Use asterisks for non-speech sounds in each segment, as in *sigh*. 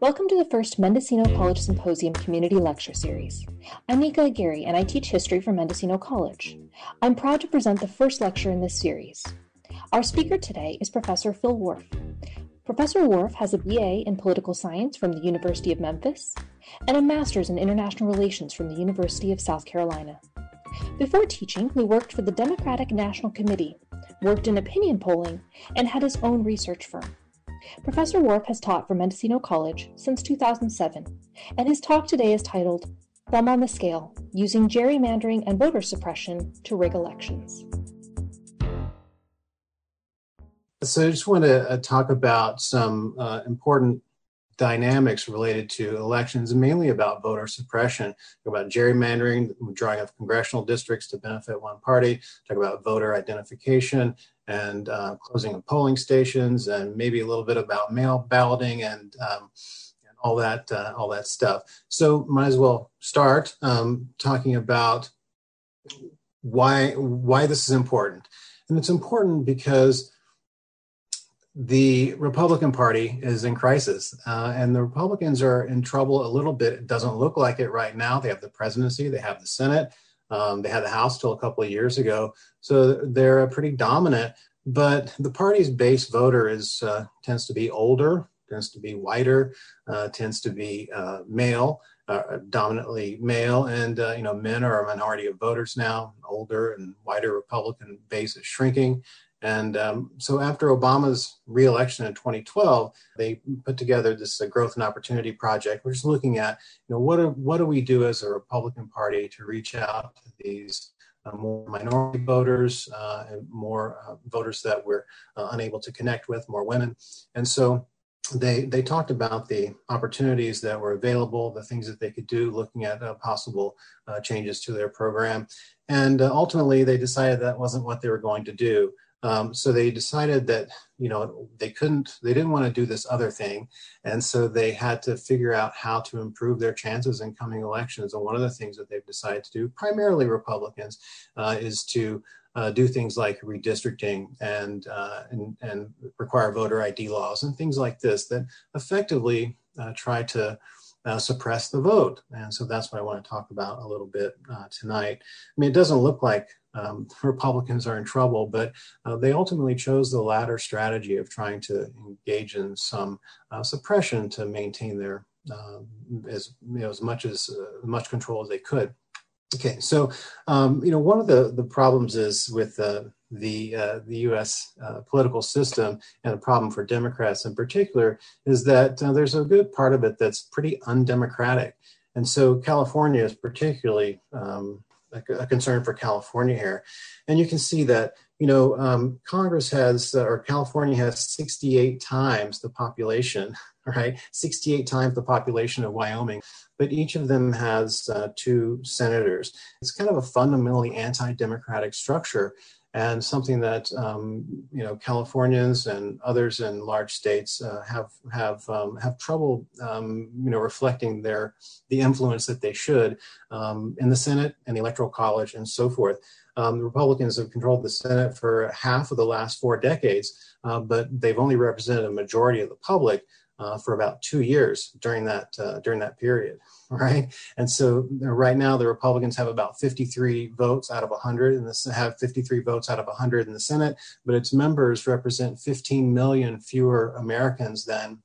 Welcome to the first Mendocino College Symposium Community Lecture Series. I'm Nika Aguirre and I teach history for Mendocino College. I'm proud to present the first lecture in this series. Our speaker today is Professor Phil Whorf. Professor Whorf has a BA in Political Science from the University of Memphis and a Master's in International Relations from the University of South Carolina. Before teaching, he worked for the Democratic National Committee, worked in opinion polling, and had his own research firm. Professor Whorf has taught for Mendocino College since 2007, and his talk today is titled Thumb on the Scale Using Gerrymandering and Voter Suppression to Rig Elections. So, I just want to uh, talk about some uh, important dynamics related to elections, mainly about voter suppression. About gerrymandering, drawing of congressional districts to benefit one party. Talk about voter identification and uh, closing of polling stations, and maybe a little bit about mail balloting and, um, and all that uh, all that stuff. So might as well start um, talking about why why this is important, and it's important because the Republican Party is in crisis, uh, and the Republicans are in trouble a little bit. It doesn't look like it right now. They have the presidency, they have the Senate, um, they had the House till a couple of years ago, so they're pretty dominant. But the party's base voter is uh, tends to be older, tends to be whiter, uh, tends to be uh, male, uh, dominantly male, and uh, you know men are a minority of voters now. Older and whiter Republican base is shrinking. And um, so after Obama's reelection in 2012, they put together this uh, growth and opportunity project, which is looking at, you know, what do, what do we do as a Republican Party to reach out to these uh, more minority voters uh, and more uh, voters that we're uh, unable to connect with, more women. And so they they talked about the opportunities that were available, the things that they could do, looking at uh, possible changes to their program. And ultimately, they decided that wasn't what they were going to do. Um, so they decided that you know they couldn't, they didn't want to do this other thing, and so they had to figure out how to improve their chances in coming elections. And one of the things that they've decided to do, primarily Republicans, uh, is to uh, do things like redistricting and, uh, and, and require voter ID laws and things like this that effectively uh, try to uh, suppress the vote. And so that's what I want to talk about a little bit uh, tonight. I mean, it doesn't look like um, *laughs* Republicans are in trouble, but uh, they ultimately chose the latter strategy of trying to engage in some uh, suppression to maintain their um, as you know as much as uh, much control as they could. Okay, so um, you know one of the the problems is with uh, the uh, the U.S. Uh, political system, and a problem for Democrats in particular is that there's a good part of it that's pretty undemocratic, and so California is particularly um, a, concern for California here. And you can see that, you know, um, Congress has, uh, or California has 68 times the population, *laughs* right? 68 times the population of Wyoming, but each of them has uh, two senators. It's kind of a fundamentally anti democratic structure and something that um, you know Californians and others in large states uh, have have um, have trouble um, you know reflecting their the influence that they should um, in the Senate and the Electoral College and so forth. Um, the Republicans have controlled the Senate for half of the last four decades, uh, but they've only represented a majority of the public uh, for about two years during that uh, during that period *laughs* right? And so right now the Republicans have about 53 votes out of 100 and this have 53 votes out of 100 in the Senate, but its members represent 15 million fewer Americans than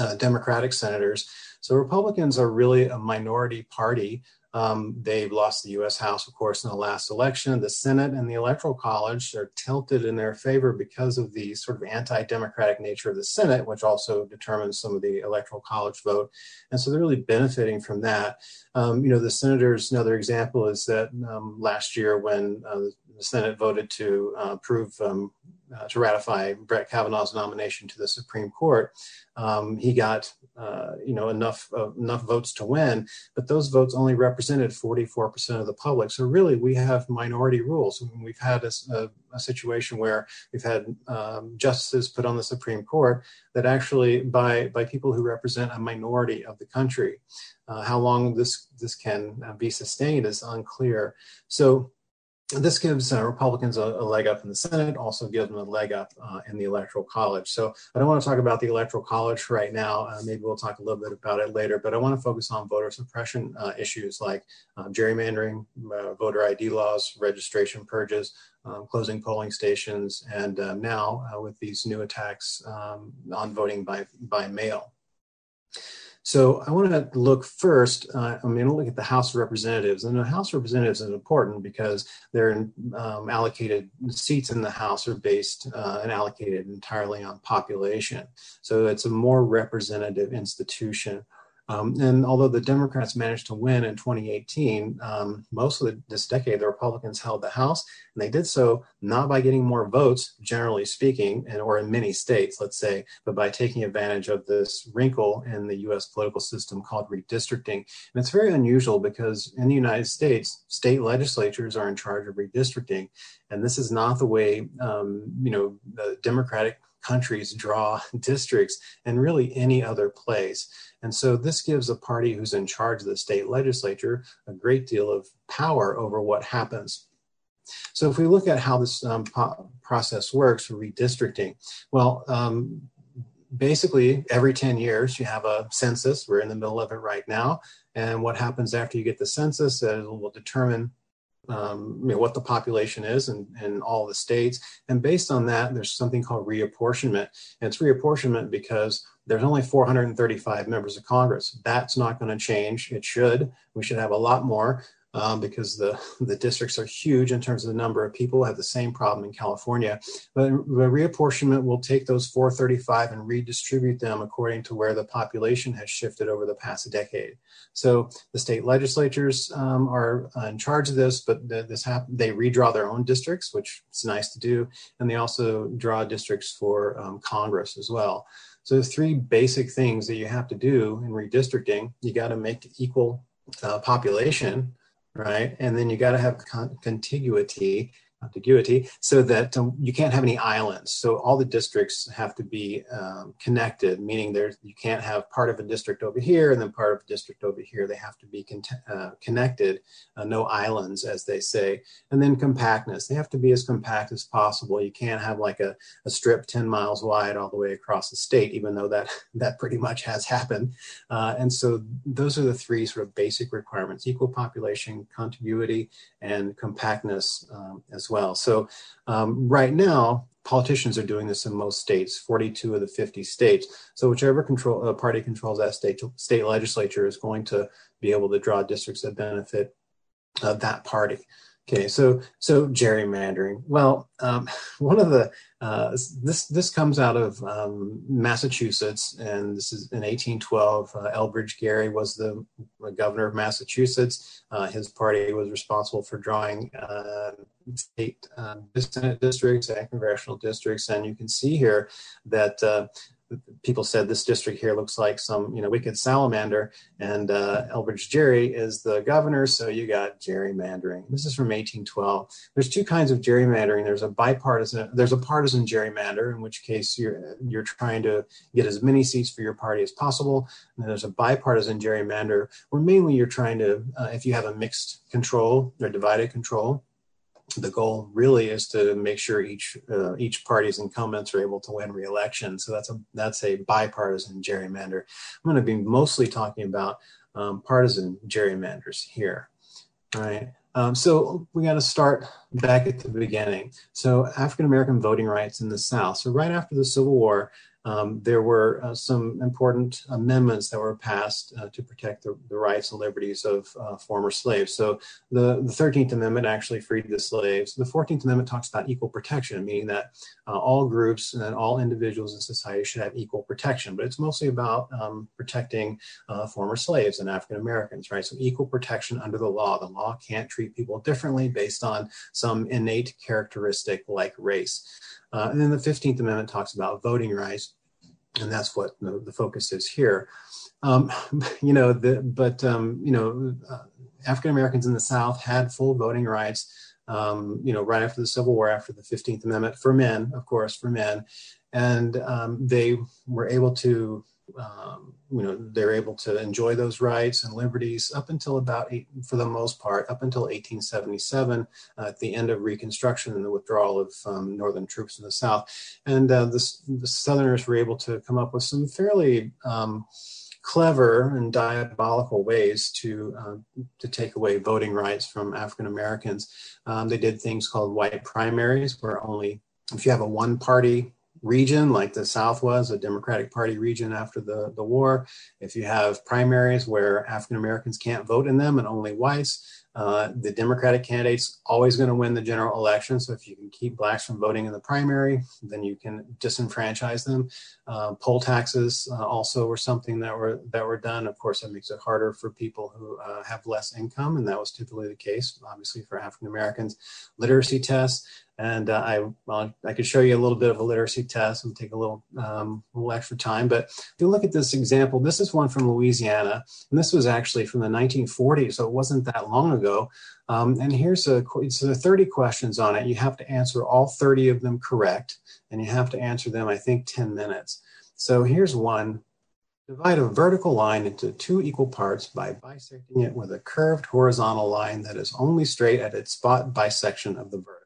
uh, Democratic senators. So Republicans are really a minority party um, they've lost the U.S. House, of course, in the last election. The Senate and the Electoral College are tilted in their favor because of the sort of anti democratic nature of the Senate, which also determines some of the Electoral College vote. And so they're really benefiting from that. Um, you know, the senators, another example is that um, last year when uh, the Senate voted to uh, approve um, uh, to ratify Brett Kavanaugh's nomination to the Supreme Court. Um, he got uh, you know enough uh, enough votes to win, but those votes only represented 44% of the public. So really, we have minority rules. We've had a, a, a situation where we've had um, justices put on the Supreme Court that actually by by people who represent a minority of the country. Uh, how long this this can uh, be sustained is unclear. So this gives uh, Republicans a, a, leg up in the Senate, also gives them a leg up uh, in the Electoral College. So I don't want to talk about the Electoral College right now. Uh, maybe we'll talk a little bit about it later, but I want to focus on voter suppression uh, issues like um, gerrymandering, uh, voter ID laws, registration purges, um, closing polling stations, and uh, now with these new attacks um, on voting by, by mail. So I want to look first. Uh, I'm going to look at the House of Representatives, and the House of Representatives is important because their um, allocated seats in the House are based uh, and allocated entirely on population. So it's a more representative institution. Um, and although the Democrats managed to win in 2018, um, most of the, this decade the Republicans held the House, and they did so not by getting more votes, generally speaking, and or in many states, let's say, but by taking advantage of this wrinkle in the U.S. political system called redistricting. And it's very unusual because in the United States, state legislatures are in charge of redistricting, and this is not the way um, you know the Democratic countries draw *laughs* districts and really any other place. And so this gives a party who's in charge of the state legislature a great deal of power over what happens. So if we look at how this um, process works for redistricting, well, um, basically every 10 years you have a census. We're in the middle of it right now. And what happens after you get the census it will determine um, you know, what the population is in, in all the states. And based on that, there's something called reapportionment. And it's reapportionment because there's only 435 members of Congress. That's not going to change. It should. We should have a lot more um, because the, the districts are huge in terms of the number of people. have the same problem in California. But the reapportionment will take those 435 and redistribute them according to where the population has shifted over the past decade. So the state legislatures um, are in charge of this, but this happen- they redraw their own districts, which is nice to do, and they also draw districts for um, Congress as well. So three basic things that you have to do in redistricting. You got to make equal uh, population right? And then you got to have con- contiguity contiguity so that um, you can't have any islands. So all the districts have to be um, connected, meaning there's you can't have part of a district over here and then part of a district over here. They have to be con- uh, connected, uh, no islands, as they say. And then compactness. They have to be as compact as possible. You can't have like a, a strip 10 miles wide all the way across the state, even though that *laughs* that pretty much has happened. Uh, and so those are the three sort of basic requirements: equal population, contiguity, and compactness um, as well. So um, right now, politicians are doing this in most states, 42 of the 50 states. So whichever control uh, party controls that state state legislature is going to be able to draw districts that benefit uh, that party. Okay, so so gerrymandering. Well, um, *laughs* one of the uh, this this comes out of um, Massachusetts, and this is in 1812. Uh, Elbridge Gerry was the governor of Massachusetts. Uh, his party was responsible for drawing uh, state uh, Senate districts and congressional districts, and you can see here that uh, people said this district here looks like some you know wicked salamander and uh, elbridge gerry is the governor so you got gerrymandering. This is from 1812 there's two kinds of gerrymandering. There's a bipartisan there's a partisan gerrymander in which case you're you're trying to get as many seats for your party as possible and there's a bipartisan gerrymander where mainly you're trying to uh, if you have a mixed control or divided control the goal really is to make sure each uh, each party's incumbents are able to win re-election. So that's a that's a bipartisan gerrymander. I'm going to be mostly talking about um, partisan gerrymanders here. All right. Um, so we got to start back at the beginning. So African American voting rights in the South. So right after the Civil War, um, there were uh, some important amendments that were passed uh, to protect the, the, rights and liberties of uh, former slaves. So the, the 13th Amendment actually freed the slaves. The 14th Amendment talks about equal protection, meaning that uh, all groups and all individuals in society should have equal protection, but it's mostly about um, protecting uh, former slaves and African Americans, right? So equal protection under the law. The law can't treat people differently based on some innate characteristic like race. Uh, and then the 15th Amendment talks about voting rights, and that's what the, the focus is here. Um, *laughs* you know, the, but, um, you know, uh, African Americans in the South had full voting rights, um, you know, right after the Civil War, after the 15th Amendment, for men, of course, for men. And um, they were able to um, you know, they're able to enjoy those rights and liberties up until about, eight, for the most part, up until 1877, uh, at the end of Reconstruction and the withdrawal of um, Northern troops in the South. And uh, the Southerners were able to come up with some fairly um, clever and diabolical ways to uh, to take away voting rights from African Americans. Um, they did things called white primaries, where only if you have a one party region like the South was, a Democratic Party region after the, the war, if you have primaries where African Americans can't vote in them and only whites, uh, the Democratic candidate's always going to win the general election. So if you can keep blacks from voting in the primary, then you can disenfranchise them. Uh, poll taxes uh, also were something that were that were done. Of course, that makes it harder for people who uh, have less income, and that was typically the case, obviously for African Americans. Literacy tests. And uh, I, well, I could show you a little bit of a literacy test and take a little, um, a little extra time. But if you look at this example, this is one from Louisiana, and this was actually from the 1940s, so it wasn't that long ago. Um, and here's a, it's a 30 questions on it. You have to answer all 30 of them correct, and you have to answer them, I think, 10 minutes. So here's one. Divide a vertical line into two equal parts by bisecting it with a curved horizontal line that is only straight at its spot bisection of the vertical.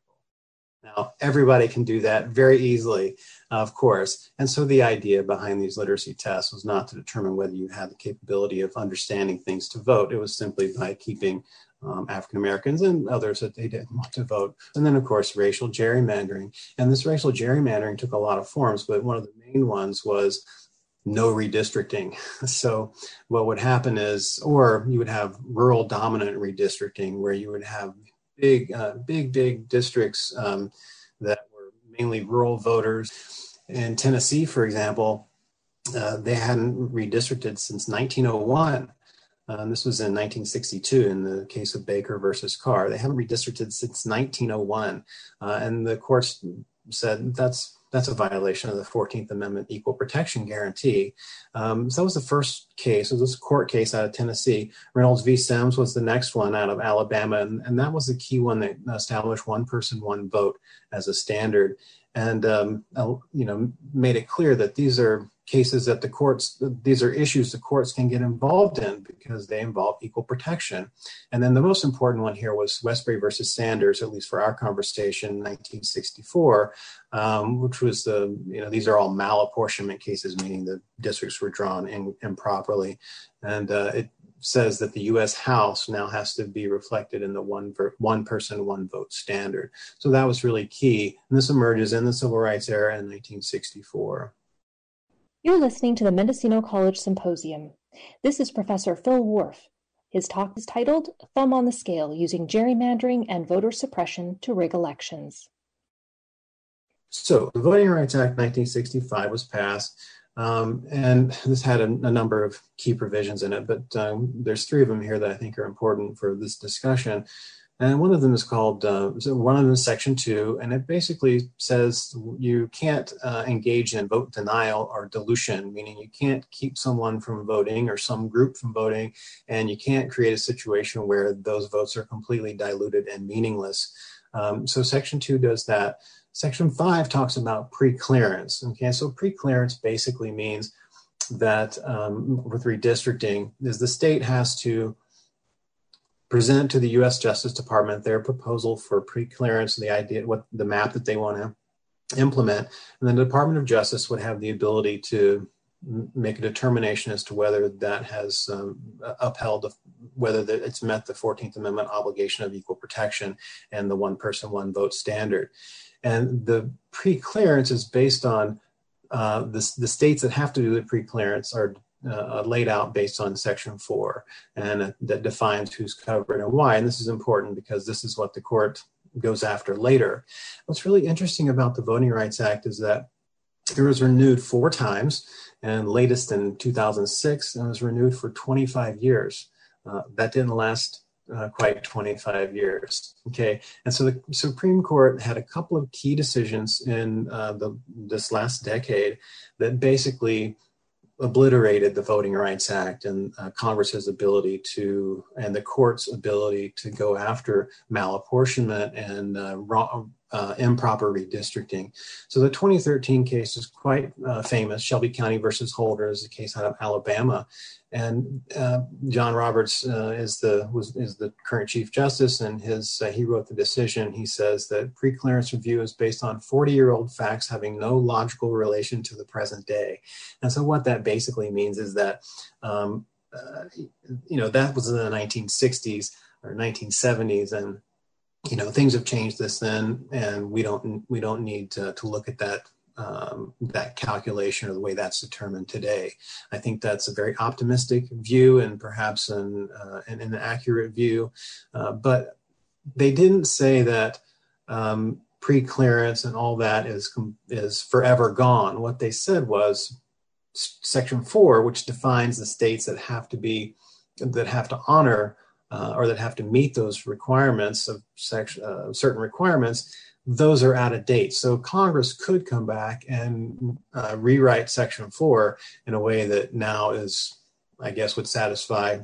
Now, everybody can do that very easily, of course. And so the idea behind these literacy tests was not to determine whether you had the capability of understanding things to vote. It was simply by keeping um, African Americans and others that they didn't want to vote. And then, of course, racial gerrymandering. And this racial gerrymandering took a lot of forms, but one of the main ones was no redistricting. *laughs* So, what would happen is, or you would have rural dominant redistricting where you would have big, uh, big, big districts um, that were mainly rural voters. In Tennessee, for example, uh, they hadn't redistricted since 1901. Um, this was in 1962 in the case of Baker versus Carr. They haven't redistricted since 1901. Uh, and the courts said that's that's a violation of the 14th Amendment equal protection guarantee. Um, so that was the first case. It was a court case out of Tennessee. Reynolds v. Sims was the next one out of Alabama. And, and that was the key one that established one person, one vote as a standard. And, um, you know, made it clear that these are cases that the courts, these are issues the courts can get involved in because they involve equal protection. And then the most important one here was Wesberry versus Sanders, at least for our conversation, 1964, um, which was the, you know, these are all malapportionment cases, meaning the districts were drawn in, improperly. And uh, it says that the U.S. House now has to be reflected in the one ver- one person one vote standard. So that was really key, and this emerges in the Civil Rights era in 1964. You're listening to the Mendocino College Symposium. This is Professor Phil Whorf. His talk is titled Thumb on the Scale Using Gerrymandering and Voter Suppression to Rig Elections. So, the Voting Rights Act 1965 was passed, um, and this had a, a, number of key provisions in it, but um, there's three of them here that I think are important for this discussion. And one of them is called, uh, one of them is section two, and it basically says you can't uh, engage in vote denial or dilution, meaning you can't keep someone from voting or some group from voting, and you can't create a situation where those votes are completely diluted and meaningless. Um, so section two does that. Section five talks about pre-clearance. Okay, so pre-clearance basically means that um, with redistricting is the state has to present to the U.S. Justice Department their proposal for pre-clearance, the idea, what the map that they want to implement, and then the Department of Justice would have the ability to make a determination as to whether that has um, upheld whether the, it's met the 14th Amendment obligation of equal protection and the one person, one vote standard. And the pre-clearance is based on uh, the, the states that have to do the pre-clearance are uh, laid out based on section four and that defines who's covered and why. And this is important because this is what the court goes after later. What's really interesting about the Voting Rights Act is that it was renewed four times and latest in 2006 and was renewed for 25 years. Uh, that didn't last uh, quite 25 years. Okay, and so the Supreme Court had a couple of key decisions in uh, the this last decade that basically obliterated the Voting Rights Act and uh, Congress's ability to, and the court's ability to go after malapportionment and uh, wrong, uh, improper redistricting. So the 2013 case is quite uh, famous. Shelby County versus Holder is a case out of Alabama, and uh, John Roberts uh, is the was is the current Chief Justice, and his uh, he wrote the decision. He says that preclearance review is based on 40 year old facts having no logical relation to the present day, and so what that basically means is that. Um, uh, you know that was in the 1960s or 1970s and you know things have changed this then and we don't we don't need to, to look at that um, that calculation or the way that's determined today. I think that's a very optimistic view and perhaps an, uh, an, an accurate view. Uh, but they didn't say that um, pre-clearance and all that is is forever gone. What they said was section 4 which defines the states that have to be that have to honor uh, or that have to meet those requirements of section, uh, certain requirements, those are out of date. So Congress could come back and uh, rewrite Section 4 in a way that now is, I guess, would satisfy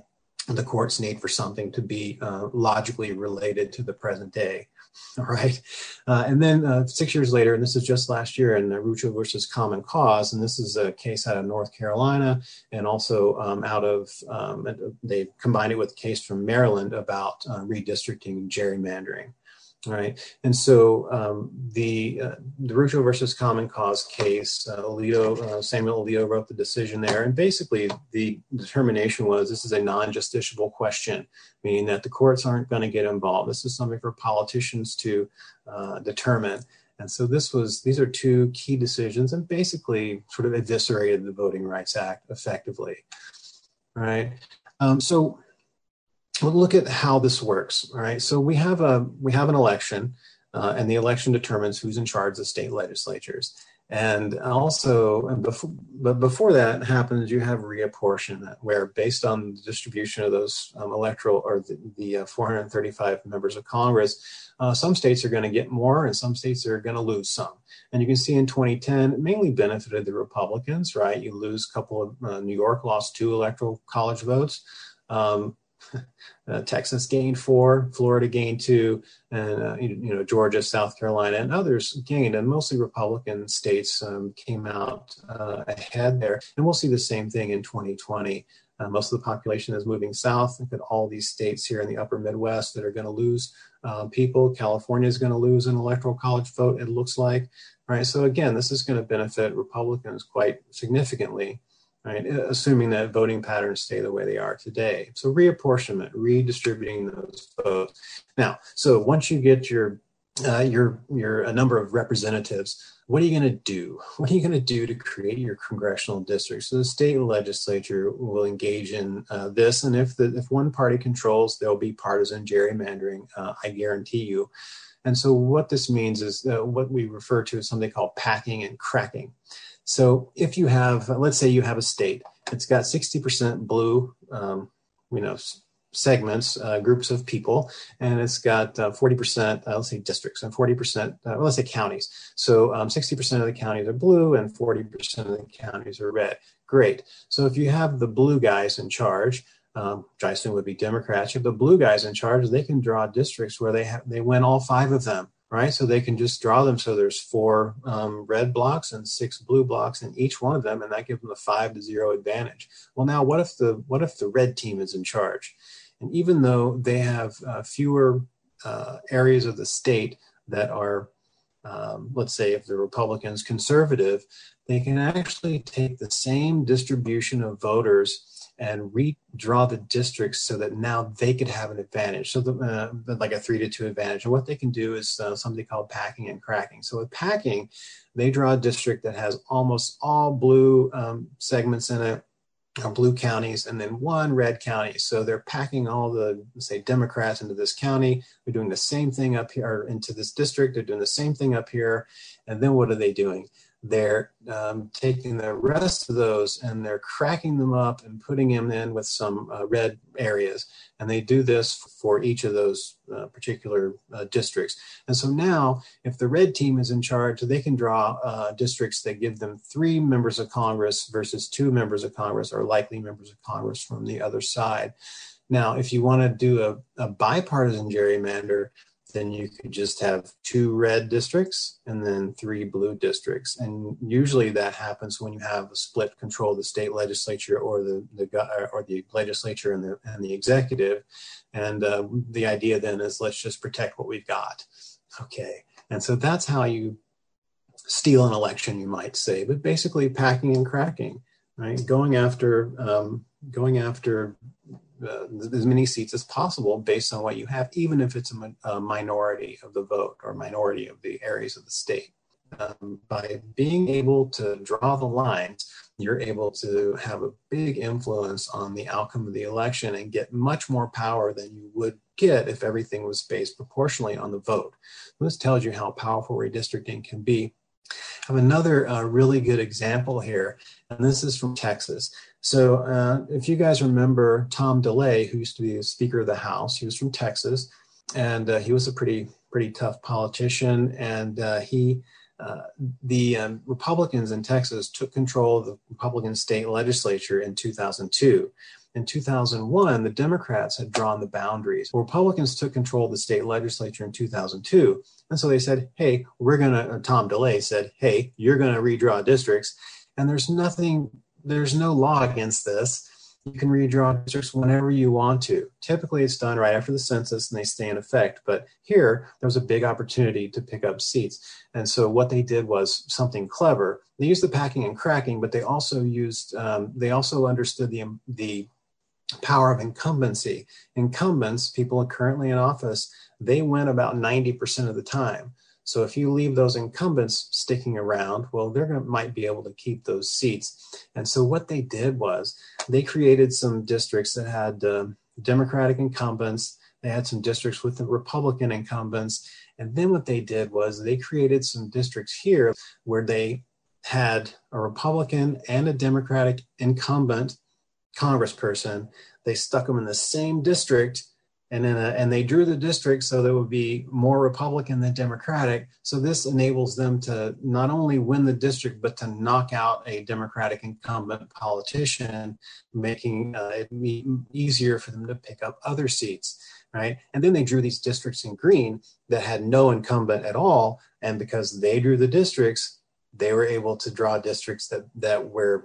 the court's need for something to be uh, logically related to the present day. *laughs* All right. Uh, and then uh, six years later, and this is just last year in Rucho versus Common Cause, and this is a case out of North Carolina and also um, out of, um, they combined it with a case from Maryland about uh, redistricting gerrymandering right? And so um, the uh, the Rucho versus Common Cause case, uh, Alito, uh, Samuel Alito wrote the decision there, and basically the determination was this is a non-justiciable question, meaning that the courts aren't going to get involved. This is something for politicians to uh, determine. And so this was these are two key decisions, and basically sort of eviscerated the Voting Rights Act effectively, right? Um, so we'll look at how this works. All right. So we have a we have an election, uh, and the election determines who's in charge of state legislatures. And also, and before, but before that happens, you have reapportionment, where based on the distribution of those um, electoral or the, the uh, 435 members of Congress, uh, some states are going to get more, and some states are going to lose some. And you can see in 2010, it mainly benefited the Republicans, right? You lose a couple of uh, New York lost two electoral college votes. Um, *laughs* uh, Texas gained four, Florida gained two, and uh, you, know Georgia, South Carolina, and others gained, and mostly Republican states um, came out uh, ahead there. And we'll see the same thing in 2020. Uh, most of the population is moving south. Look at all these states here in the upper Midwest that are going to lose uh, people. California is going to lose an electoral college vote, it looks like. Right. So again, this is going to benefit Republicans quite significantly right? Assuming that voting patterns stay the way they are today. So reapportionment, redistributing those votes. Now, so once you get your uh, your your a number of representatives, what are you going to do? *laughs* What are you going to do to create your congressional districts? So the state legislature will engage in uh, this, and if the if one party controls, there'll be partisan gerrymandering. Uh, I guarantee you. And so what this means is what we refer to as something called packing and cracking. So if you have, let's say you have a state, it's got 60% blue, um, you know, segments, uh, groups of people, and it's got uh, 40%, uh, let's say districts, and 40%, uh, well, let's say counties. So um, 60% of the counties are blue and 40% of the counties are red. Great. So if you have the blue guys in charge, um, which I assume would be Democrats, have the blue guys in charge, they can draw districts where they have they win all five of them right? So they can just draw them. So there's four um, red blocks and six blue blocks in each one of them, and that gives them a five to zero advantage. Well, now what if the what if the red team is in charge? And even though they have uh, fewer uh, areas of the state that are, um, let's say, if the Republicans conservative, they can actually take the same distribution of voters and redraw the districts so that now they could have an advantage. So, the, uh, like a three to two advantage. And what they can do is uh, something called packing and cracking. So, with packing, they draw a district that has almost all blue um, segments in it, blue counties, and then one red county. So, they're packing all the, say, Democrats into this county. They're doing the same thing up here, or into this district. They're doing the same thing up here. And then what are they doing? They're um, taking the rest of those and they're cracking them up and putting them in with some uh, red areas. And they do this for each of those uh, particular uh, districts. And so now, if the red team is in charge, they can draw uh, districts that give them three members of Congress versus two members of Congress or likely members of Congress from the other side. Now, if you want to do a, a bipartisan gerrymander, then you could just have two red districts and then three blue districts. And usually that happens when you have a split control of the state legislature or the, the or the legislature and the and the executive. And uh, the idea then is let's just protect what we've got. Okay. And so that's how you steal an election, you might say, but basically packing and cracking, right? Going after um, going after uh, as many seats as possible based on what you have, even if it's a, a minority of the vote or minority of the areas of the state. Um, by being able to draw the lines, you're able to have a big influence on the outcome of the election and get much more power than you would get if everything was based proportionally on the vote. This tells you how powerful redistricting can be. I have another uh, really good example here, and this is from Texas. So, uh, if you guys remember Tom DeLay, who used to be the Speaker of the House, he was from Texas, and uh, he was a pretty pretty tough politician, and uh, he. Uh, the um, Republicans in Texas took control of the Republican state legislature in 2002. In 2001, the Democrats had drawn the boundaries. The Republicans took control of the state legislature in 2002. And so they said, hey, we're going to, Tom DeLay said, hey, you're going to redraw districts. And there's nothing there's no law against this. You can redraw districts whenever you want to. Typically, it's done right after the census and they stay in effect. But here, there was a big opportunity to pick up seats. And so, what they did was something clever. They used the packing and cracking, but they also used, um, they also understood the, the power of incumbency. Incumbents, people currently in office, they win about 90% of the time. So if you leave those incumbents sticking around, well, they're going might be able to keep those seats. And so what they did was they created some districts that had uh, Democratic incumbents. They had some districts with the Republican incumbents. And then what they did was they created some districts here where they had a Republican and a Democratic incumbent congressperson. They stuck them in the same district and then and they drew the district so that would be more Republican than Democratic. So this enables them to not only win the district but to knock out a Democratic incumbent politician, making uh, it easier for them to pick up other seats, right? And then they drew these districts in green that had no incumbent at all, and because they drew the districts, they were able to draw districts that that where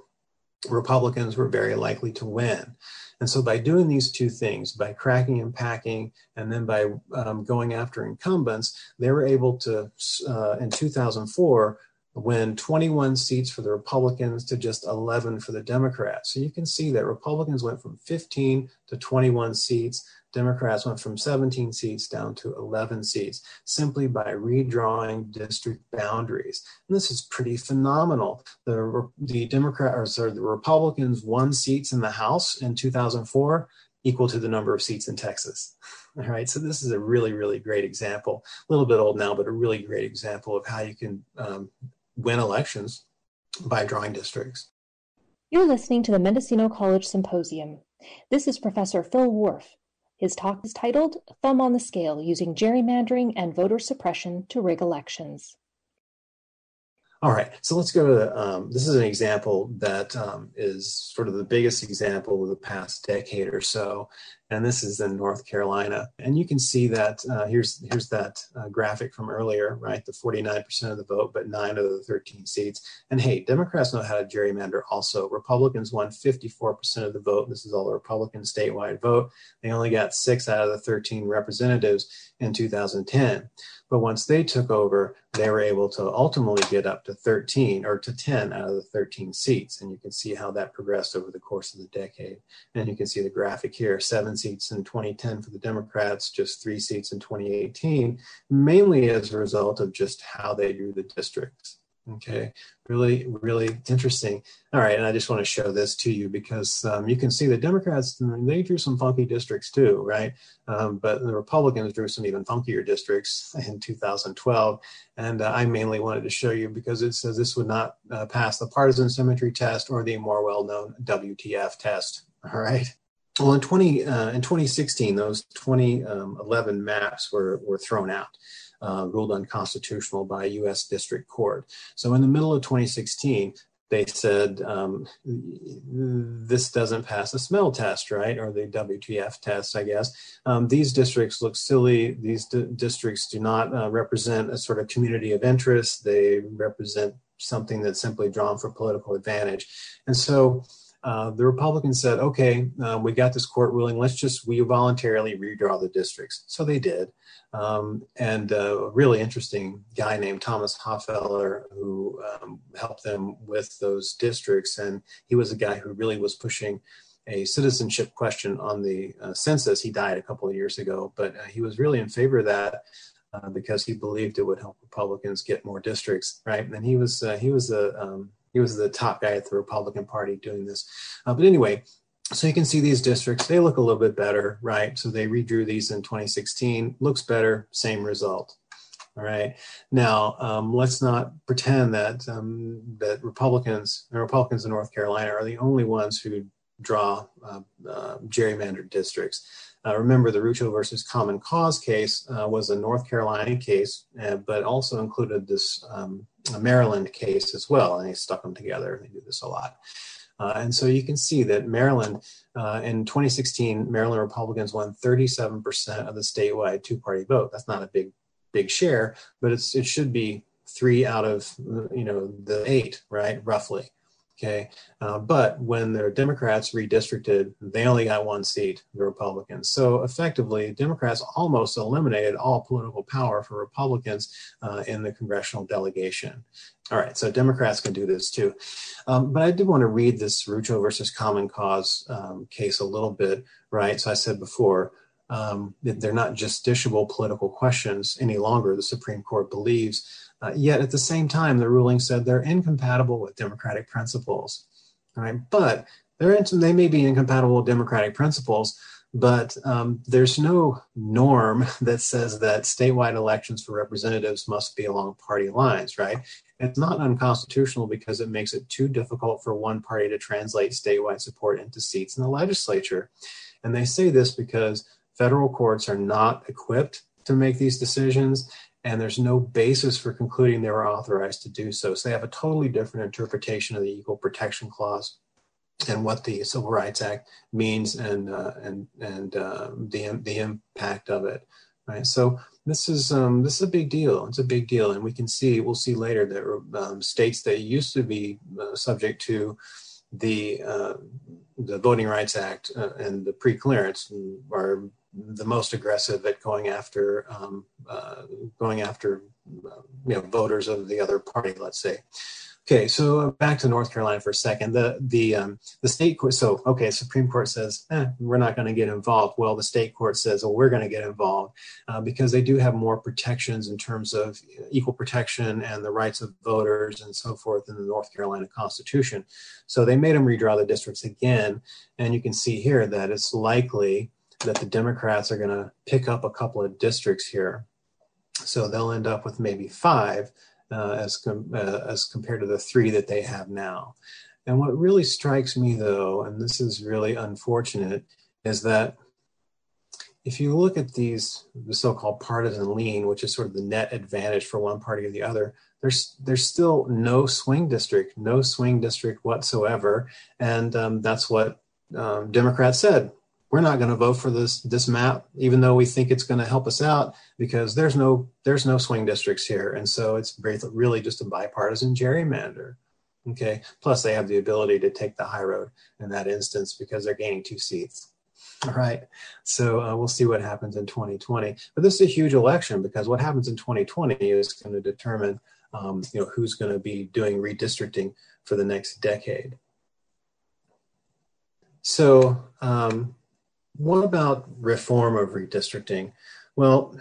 Republicans were very likely to win. And so by doing these two things, by cracking and packing, and then by um, going after incumbents, they were able to, uh, in 2004, win 21 seats for the Republicans to just 11 for the Democrats. So you can see that Republicans went from 15 to 21 seats. Democrats went from 17 seats down to 11 seats simply by redrawing district boundaries. And this is pretty phenomenal. The, the Democrat, or sorry, the Republicans won seats in the House in 2004 equal to the number of seats in Texas. *laughs* All right, so this is a really, really great example. A little bit old now, but a really great example of how you can um, win elections by drawing districts. You're listening to the Mendocino College Symposium. This is Professor Phil Whorf. His talk is titled Thumb on the Scale Using Gerrymandering and Voter Suppression to Rig Elections. All right, so let's go to the, um, this is an example that um, is sort of the biggest example of the past decade or so, and this is in North Carolina. And you can see that uh, here's here's that uh, graphic from earlier, right? The 49% of the vote, but nine of the 13 seats. And hey, Democrats know how to gerrymander. Also, Republicans won 54% of the vote. This is all the Republican statewide vote. They only got six out of the 13 representatives in 2010. But once they took over, they were able to ultimately get up to 13 or to 10 out of the 13 seats. And you can see how that progressed over the course of the decade. And you can see the graphic here seven seats in 2010 for the Democrats, just three seats in 2018, mainly as a result of just how they drew the districts. Okay, really, really interesting. All right, and I just want to show this to you because um, you can see the Democrats, they drew some funky districts too, right? Um, but the Republicans drew some even funkier districts in 2012. And uh, I mainly wanted to show you because it says this would not uh, pass the partisan symmetry test or the more well known WTF test. All right. Well, in 20 uh, in 2016, those 2011 um, maps were were thrown out uh, ruled unconstitutional by a U.S. District Court. So in the middle of 2016, they said um, this doesn't pass the smell test, right, or the WTF test, I guess. Um, these districts look silly. These d- districts do not uh, represent a sort of community of interest. They represent something that's simply drawn for political advantage. And so uh, the Republicans said, okay, uh, we got this court ruling. Let's just we voluntarily redraw the districts. So they did. Um, and uh, a really interesting guy named Thomas Hofeller who um, helped them with those districts. And he was a guy who really was pushing a citizenship question on the uh, census. He died a couple of years ago, but uh, he was really in favor of that. Because he believed it would help Republicans get more districts, right? And he was he was a um, he was the top guy at the Republican Party doing this. Uh, but anyway, so you can see these districts, they look a little bit better, right? So they redrew these in 2016, looks better, same result. All right. Now, um, let's not pretend that um, that Republicans Republicans in North Carolina are the only ones who draw uh, uh, gerrymandered districts. Uh, remember, the Rucho versus Common Cause case uh, was a North Carolina case, uh, but also included this um, Maryland case as well, and they stuck them together. They do this a lot. Uh, and so you can see that Maryland, uh, in 2016, Maryland Republicans won 37% of the statewide two-party vote. That's not a big, big share, but it's it should be three out of you know the eight, right, roughly. Okay, uh, but when the Democrats redistricted, they only got one seat, the Republicans. So effectively, Democrats almost eliminated all political power for Republicans uh, in the congressional delegation. All right, so Democrats can do this too. Um, but I did want to read this Rucho versus Common Cause um, case a little bit, right? So I said before, um, they're not justiciable political questions any longer, the Supreme Court believes. Uh, yet at the same time, the ruling said they're incompatible with democratic principles. Right? But they're they may be incompatible with democratic principles, but um, there's no norm *laughs* that says that statewide elections for representatives must be along party lines, right? It's not unconstitutional because it makes it too difficult for one party to translate statewide support into seats in the legislature. And they say this because federal courts are not equipped to make these decisions and there's no basis for concluding they were authorized to do so. So they have a totally different interpretation of the Equal Protection Clause and what the Civil Rights Act means and uh, and and uh, the the impact of it. Right. So this is um, this is a big deal. It's a big deal, and we can see we'll see later that um, states that used to be uh, subject to the uh, the Voting Rights Act uh, and the pre-clearance are the most aggressive at going after um, uh, going after you know voters of the other party. Let's say. Okay, so back to North Carolina for a second. The the um, the state court. So okay, Supreme Court says eh, we're not going to get involved. Well, the state court says, well, we're going to get involved uh, because they do have more protections in terms of equal protection and the rights of voters and so forth in the North Carolina Constitution. So they made them redraw the districts again, and you can see here that it's likely that the Democrats are going to pick up a couple of districts here. So they'll end up with maybe five uh, as, com- uh, as compared to the three that they have now. And what really strikes me, though, and this is really unfortunate, is that if you look at these, the so-called partisan lean, which is sort of the net advantage for one party or the other, there's there's still no swing district, no swing district whatsoever, and um, that's what um, Democrats said we're not going to vote for this this map even though we think it's going to help us out because there's no there's no swing districts here. And so it's really just a bipartisan gerrymander okay? Plus they have the ability to take the high road in that instance because they're gaining two seats. All right. So uh, we'll see what happens in 2020 but this is a huge election because what happens in 2020 is going to determine um, you know who's going to be doing redistricting for the next decade. So um, what about reform of redistricting? Well,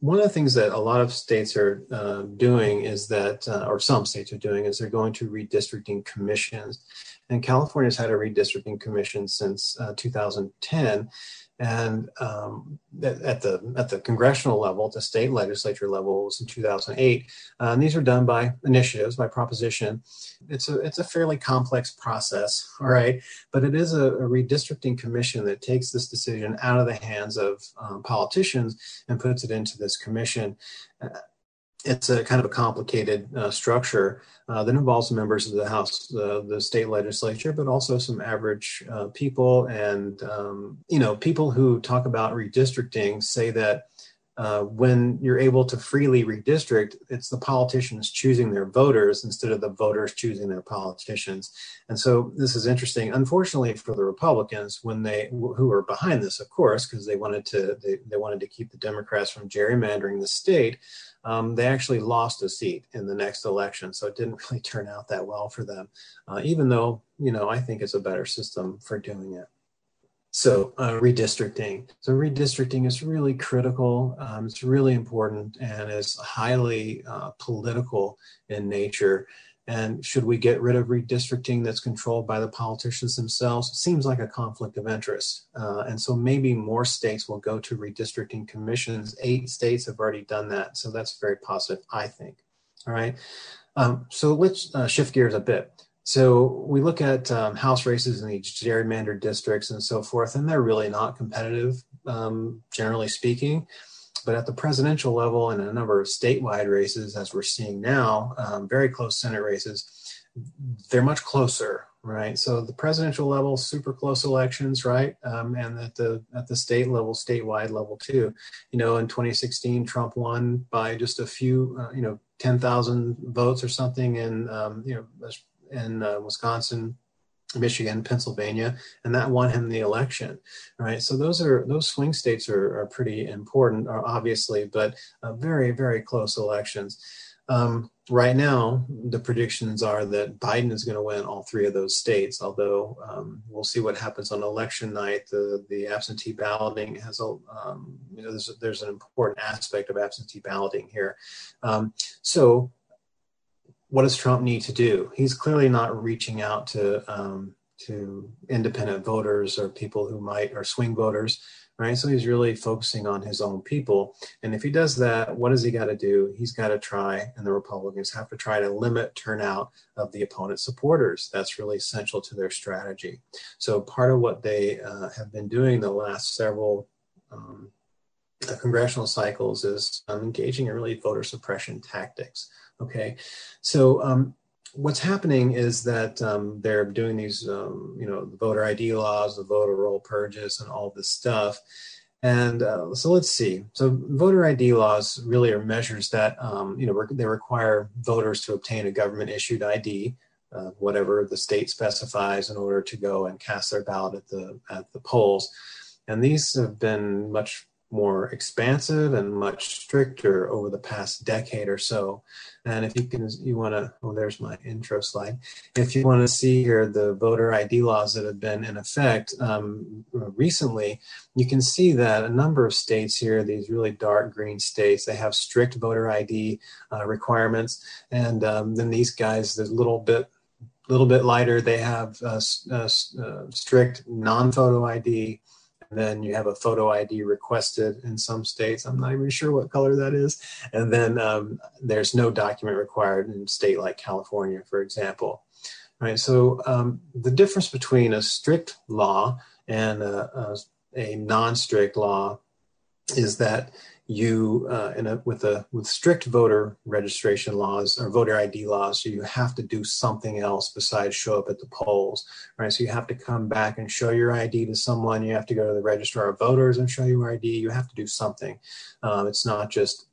one of the things that a lot of states are uh, doing is that, uh, or some states are doing, is they're going to redistricting commissions. And California's had a redistricting commission since uh, 2010 and um, at the at the congressional level, at the state legislature level, was in 2008. Uh, and these are done by initiatives, by proposition. It's a it's a fairly complex process, all right. But it is a, a redistricting commission that takes this decision out of the hands of um, politicians and puts it into this commission. Uh, it's a kind of a complicated uh, structure uh, that involves members of the House, the state legislature, but also some average uh, people. And, um, you know, people who talk about redistricting say that uh, when you're able to freely redistrict, it's the politicians choosing their voters instead of the voters choosing their politicians. And so this is interesting. Unfortunately for the Republicans, when they who are behind this, of course, because they wanted to they, they wanted to keep the Democrats from gerrymandering the state um, they actually lost a seat in the next election. So it didn't *laughs* really turn out that well for them, uh, even though, you know, I think it's a better system for doing it. So uh, redistricting. So redistricting is really critical. Um, it's really important and is highly uh, political in nature. And should we get rid of redistricting that's controlled by the politicians themselves? Seems like a conflict of interest. Uh, and so maybe more states will go to redistricting commissions. Eight states have already done that. So that's very positive, I think. All right. Um, so let's uh, shift gears a bit. So we look at um, house races in these gerrymandered districts and so forth, and they're really not competitive, um, generally speaking. But at the presidential level and a number of statewide races, as we're seeing now, um, very close Senate races, they're much closer, right? So the presidential level, super close elections, right? Um, and at the at the state level, statewide level too. You know, in 2016, Trump won by just a few, uh, you know, 10,000 votes or something, in um, you know, in uh, Wisconsin, Michigan, Pennsylvania, and that won him the election. Right. So those are those swing states are, are pretty important, uh, obviously, but uh, very very close elections. Um, right now, the predictions are that Biden is going to win all three of those states. Although um, we'll see what happens on election night. The the absentee balloting has a um, you know, there's, there's an important aspect of absentee balloting here. Um, so what does Trump need to do? He's clearly not reaching out to um, to independent voters or people who might or swing voters, right? So he's really focusing on his own people. And if he does that, what does he got to do? He's got to try, and the Republicans have to try to limit turnout of the opponent's supporters. That's really essential to their strategy. So part of what they uh, have been doing the last several um, congressional cycles is um, engaging in really voter suppression tactics. Okay, so um, what's happening is that um, they're doing these, um, you know, voter ID laws, the voter roll purges, and all this stuff. And uh, so let's see. So voter ID laws really are measures that, um, you know, they require voters to obtain a government issued ID, uh, whatever the state specifies, in order to go and cast their ballot at the at the polls. And these have been much more expansive and much stricter over the past decade or so. And if you can, you want to, oh, there's my intro slide. If you want to see here the voter ID laws that have been in effect um, recently, you can see that a number of states here, these really dark green states, they have strict voter ID uh, requirements. And um, then these guys, there's a little bit little bit lighter, they have uh, uh, uh strict non-photo ID then you have a photo ID requested in some states. I'm not even sure what color that is. And then um, there's no document required in a state like California, for example. All right. So um, the difference between a strict law and a, a, a non-strict law is that you uh, in a, with a with strict voter registration laws or voter ID laws, so you have to do something else besides show up at the polls, right? So you have to come back and show your ID to someone. You have to go to the registrar of voters and show your ID. You have to do something. Um, it's not just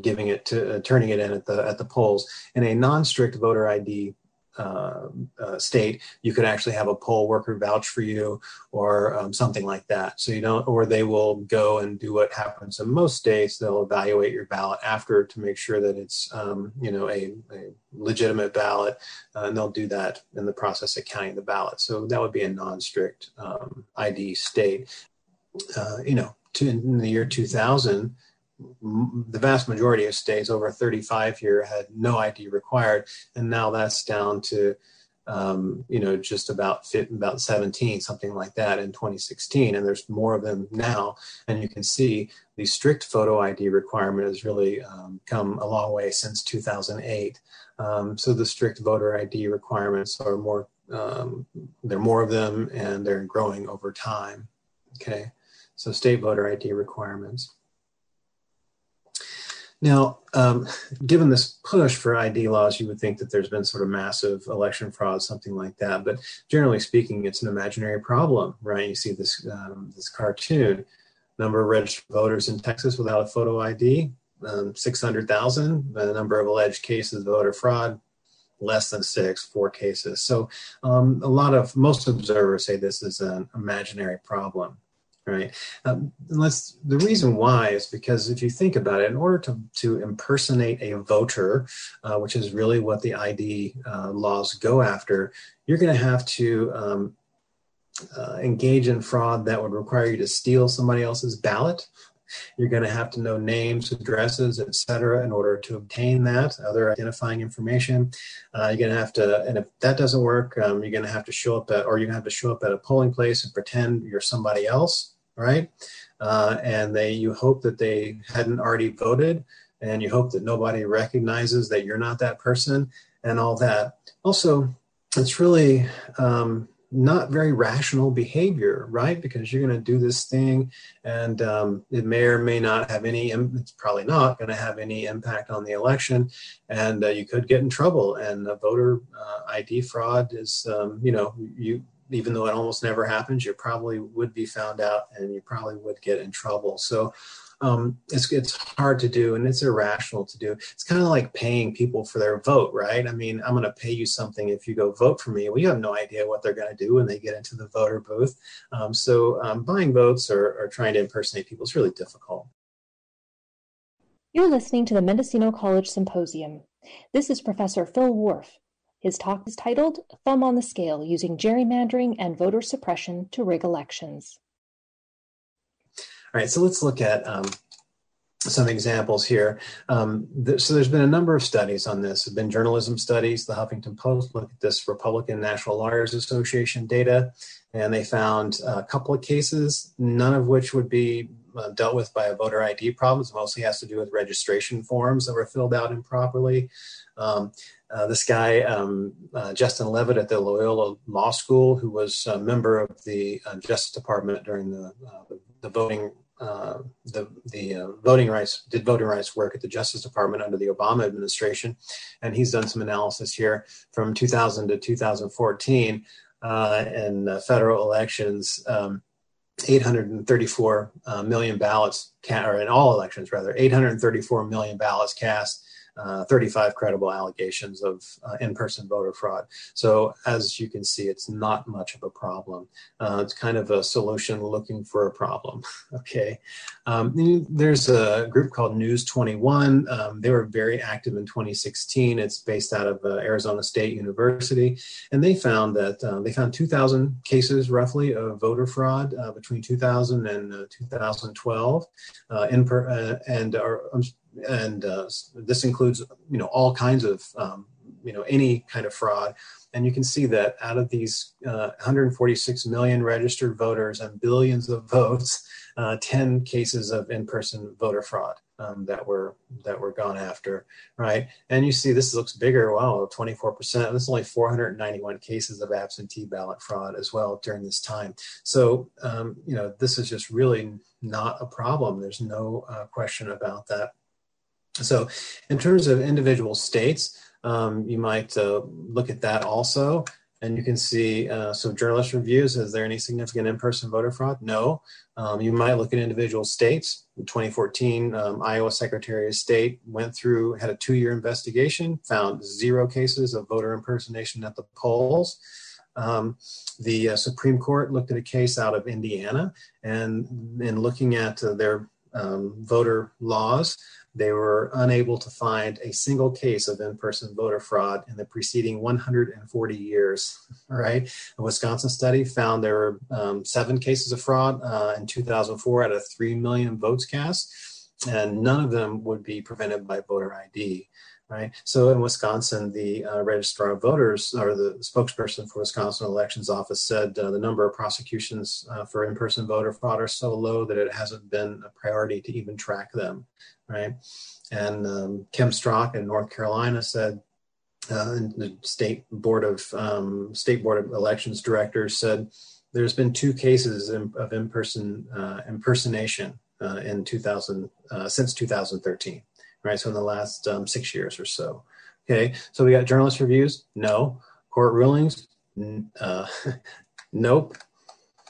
giving it to uh, turning it in at the at the polls. In a non-strict voter ID uh, uh, state, you could actually have a poll worker vouch for you or um, something like that. So you don't, or they will go and do what happens in most states. They'll evaluate your ballot after to make sure that it's, um, you know, a, a legitimate ballot, uh, and they'll do that in the process of counting the ballot. So that would be a non-strict um, ID state. Uh, you know, to, in the year 2000 the vast majority of states over 35 here had no ID required, and now that's down to um, you know just about fit, about 17, something like that in 2016, and there's more of them now. And you can see the strict photo ID requirement has really um, come a long way since 2008. Um, so the strict voter ID requirements are more um, there are more of them, and they're growing over time. Okay, so state voter ID requirements. Now, um, *laughs* given this push for ID laws, you would think that there's been sort of massive election fraud, something like that. But generally speaking, it's an imaginary problem, right? You see this um, this cartoon number of registered voters in Texas without a photo ID, um, 600,000. The number of alleged cases of voter fraud, less than six, four cases. So um, a lot of most observers say this is an imaginary problem right? Um, unless the reason why is because if you think about it, in order to, to impersonate a voter, uh, which is really what the ID uh, laws go after, you're going to have to um, uh, engage in fraud that would require you to steal somebody else's ballot. You're going to have to know names, addresses, etc., in order to obtain that other identifying information. Uh, you're going to have to, and if that doesn't work, um, you're going to have to show up at, or you're going to have to show up at a polling place and pretend you're somebody else right? Uh, and they you hope that they hadn't already voted, and you hope that nobody recognizes that you're not that person, and all that. Also, it's really um, not very rational behavior, right? Because you're going to do this thing, and um, it may or may not have any. It's probably not going to have any impact on the election, and uh, you could get in trouble. And voter uh, ID fraud is, um, you know, you even though it almost never happens, you probably would be found out and you probably would get in trouble. So um, it's it's hard to do and it's irrational to do. It's kind of like paying people for their vote, right? I mean, I'm going to pay you something if you go vote for me. Well, you have no idea what they're going to do when they get into the voter booth. Um, so um, buying votes or, or trying to impersonate people is really difficult. You're listening to the Mendocino College Symposium. This is Professor Phil Whorf, his talk is titled "Thumb on the Scale: Using Gerrymandering and Voter Suppression to Rig Elections." All right, so let's look at um, some examples here. Um, th- so there's been a number of studies on this. There have been journalism studies. The Huffington Post looked at this Republican National Lawyers Association data, and they found a couple of cases, none of which would be uh, dealt with by a voter ID problem. It mostly has to do with registration forms that were filled out improperly. Um, uh, this guy, um, uh, Justin Levitt at the Loyola Law School, who was a member of the uh, Justice Department during the, uh, the, voting. Uh, the the voting rights did voting rights work at the Justice Department under the Obama administration, and he's done some analysis here from 2000 to 2014 in federal elections. Um, 834 uh, million ballots, ca- or in all elections rather, 834 million ballots cast uh, 35 credible allegations of uh, in-person voter fraud. So as you can see, it's not much of a problem. Uh, it's kind of a solution looking for a problem. *laughs* okay. Um, there's a group called News 21. Um, they were very active in 2016. It's based out of uh, Arizona State University, and they found that um, they found 2,000 cases roughly of voter fraud uh, between 2000 and 2012. in per, and are, and uh, this includes you know all kinds of um, you know any kind of fraud. And you can see that out of these uh, 146 million registered voters and billions of votes uh, 10 cases of in-person voter fraud um, that were that were gone after right? And you see this looks bigger. Wow 24% this is only 491 cases of absentee ballot fraud as well during this time. So um, you know this is just really not a problem. There's no uh, question about that so, in terms of individual states, um, you might uh, look at that also. And you can see, uh, so journalist reviews, is there any significant in person voter fraud? No. Um, you might look at individual states. In 2014, um, Iowa Secretary of State went through, had a two year investigation, found zero cases of voter impersonation at the polls. Um, the uh, Supreme Court looked at a case out of Indiana, and in looking at uh, their um, voter laws, they were unable to find a single case of in-person voter fraud in the preceding 140 years. *laughs* Right, a Wisconsin study found there were um, seven cases of fraud uh, in 2004 out of three million votes cast, and none of them would be prevented by voter ID right? So in Wisconsin, the uh, registrar of voters or the spokesperson for Wisconsin Elections Office said uh, the number of prosecutions uh, for in-person voter fraud are so low that it hasn't been a priority to even track them, right? And um, Kim Strach in North Carolina said. Uh, the state board of um, state board of elections directors said there's been two cases in, of in-person uh, impersonation uh, in 2000 since 2013 right? So in the last um, six years or so. Okay, so we got journalist reviews, no. Court rulings, uh, *laughs* nope.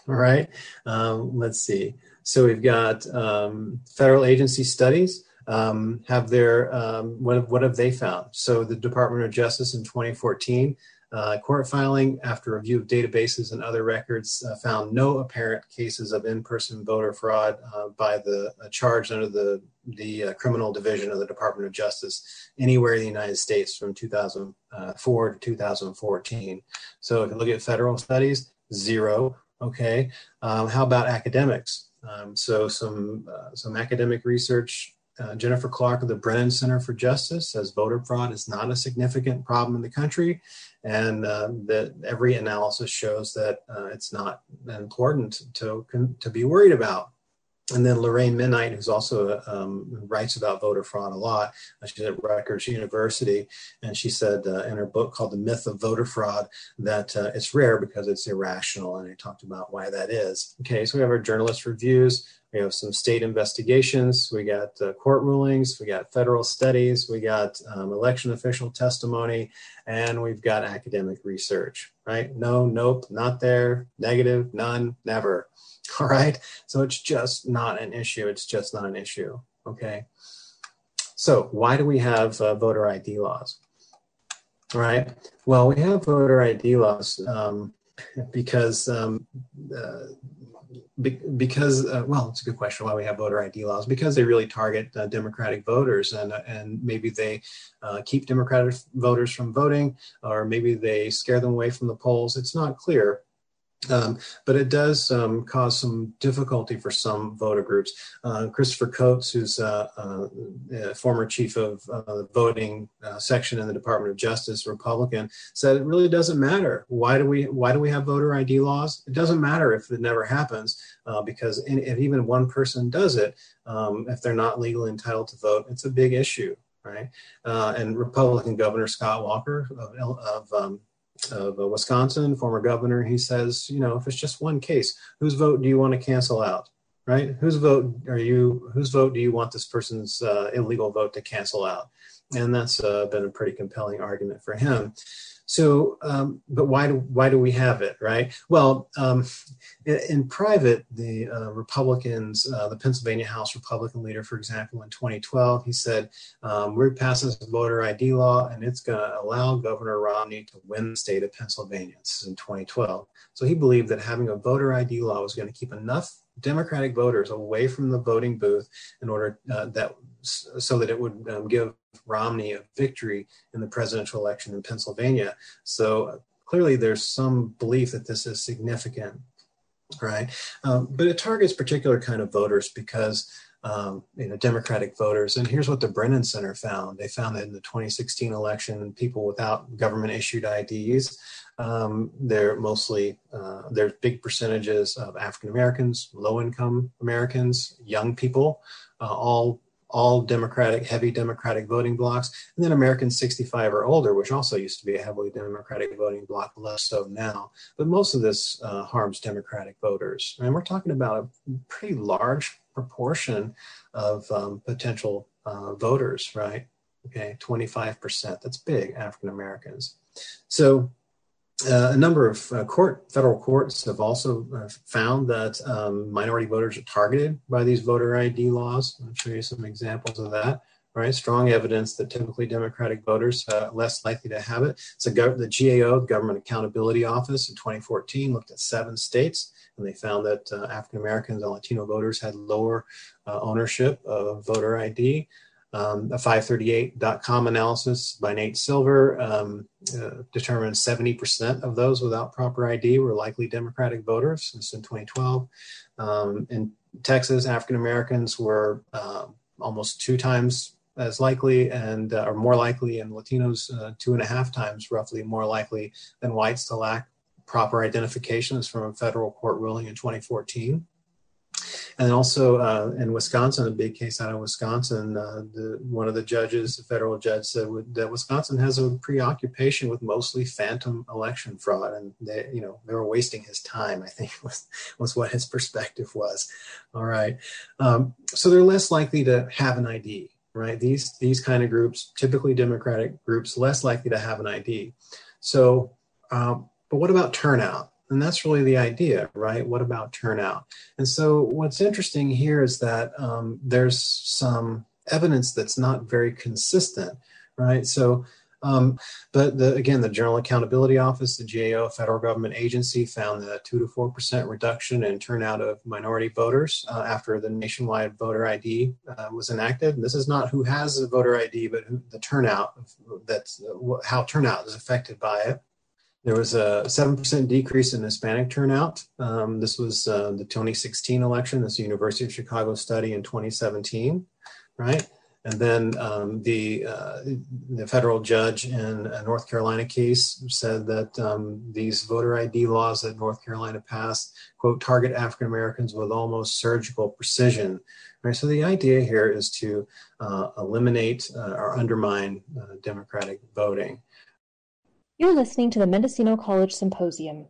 All right, um, let's see. So we've got um, federal agency studies. Um, have their um, what, what have they found? So the Department of Justice in 2014 uh, court filing, after review of databases and other records, uh, found no apparent cases of in-person voter fraud uh, by the uh, charge under the the uh, criminal division of the Department of Justice anywhere in the United States from 2004 to 2014. So if you look at federal studies, zero. Okay. Um, how about academics? Um, so some uh, some academic research uh, Jennifer Clark of the Brennan Center for Justice says voter fraud is not a significant problem in the country, and uh, that every analysis shows that uh, it's not important to to be worried about. And then Lorraine Minnite, who's also um, writes about voter fraud a lot, she's at Rutgers University, and she said uh, in her book called "The Myth of Voter Fraud" that uh, it's rare because it's irrational, and I talked about why that is. Okay, so we have our journalist reviews. We have some state investigations. We got uh, court rulings. We got federal studies. We got um, election official testimony, and we've got academic research. Right? No, nope, not there. Negative, none, never. *laughs* All right. So it's just not an issue. It's just not an issue. Okay. So why do we have uh, voter ID laws? All right. Well, we have voter ID laws um, because um, uh, because uh, well it's a good question why we have voter id laws because they really target uh, democratic voters and uh, and maybe they uh, keep democratic voters from voting or maybe they scare them away from the polls it's not clear um, but it does um, cause some difficulty for some voter groups. Uh, Christopher Coates, who's uh, uh, former chief of uh, the voting uh, section in the Department of Justice, Republican, said it really doesn't matter. Why do we Why do we have voter ID laws? It doesn't matter if it never happens, uh, because in, if even one person does it, um, if they're not legally entitled to vote, it's a big issue, right? and Republican Governor Scott Walker of, of um, of uh, Wisconsin, former governor, he says, you know, if it's just one case, whose vote do you want to cancel out? Right? Whose vote are you? Whose vote do you want this person's uh, illegal vote to cancel out? And that's uh, been a pretty compelling argument for him. So, um, but why do why do we have it, right? Well, um, in, in, private, the uh, Republicans, uh, the Pennsylvania House Republican leader, for example, in 2012, he said, um, "We're passing this voter ID law, and it's going to allow Governor Romney to win the state of Pennsylvania." This is in 2012. So he believed that having a voter ID law was going to keep enough Democratic voters away from the voting booth in order uh, that so that it would um, give Romney a victory in the presidential election in Pennsylvania. So clearly, there's some belief that this is significant, right? Um, but it targets particular kind of voters because. Um, you know, Democratic voters. And here's what the Brennan Center found. They found that in the 2016 election, people without government issued IDs, um, they're mostly, uh, there's big percentages of African Americans, low income Americans, young people, uh, all all Democratic, heavy Democratic voting blocks, and then Americans 65 or older, which also used to be a heavily Democratic voting bloc, less so now. But most of this uh, harms Democratic voters. And we're talking about a pretty large proportion of um, potential uh, voters, right? Okay, 25%. That's big, African Americans. So uh, a number of uh, court federal courts have also uh, found that um, minority voters are targeted by these voter ID laws. I'll show you some examples of that. Right, strong evidence that typically Democratic voters are uh, less likely to have it. So gov- the GAO, the Government Accountability Office, in 2014 looked at seven states, and they found that uh, African Americans and Latino voters had lower uh, ownership of voter ID. Um, a 538.com analysis by Nate Silver um, uh, determined 70% of those without proper ID were likely Democratic voters. This in 2012. Um, in Texas, African Americans were uh, almost two times as likely and uh, or more likely, and Latinos uh, two and a half times roughly more likely than whites to lack proper identification. identifications from a federal court ruling in 2014. And also uh, in Wisconsin, a big case out of Wisconsin, uh, the, one of the judges, the federal judge, said that Wisconsin has a preoccupation with mostly phantom election fraud, and they, you know, they were wasting his time. I think *laughs* was was what his perspective was. All right, um, so they're less likely to have an ID right? These these kind of groups, typically Democratic groups, less likely to have an ID. So, um, but what about turnout? And that's really the idea, right? What about turnout? And so, what's interesting here is that um, there's some evidence that's not very consistent, right? So, um, but the, again, the General Accountability Office, the GAO, federal government agency, found that two to four percent reduction in turnout of minority voters uh, after the nationwide voter ID uh, was enacted. And this is not who has a voter ID, but who, the turnout. That's uh, how turnout is affected by it. There was a 7% decrease in Hispanic turnout. Um, this was uh, the 2016 election. This University of Chicago study in 2017, right? And then um, the uh, the federal judge in a North Carolina case said that um, these voter ID laws that North Carolina passed quote target African Americans with almost surgical precision. Right. So the idea here is to uh, eliminate uh, or undermine uh, democratic voting. You're listening to the Mendocino College Symposium.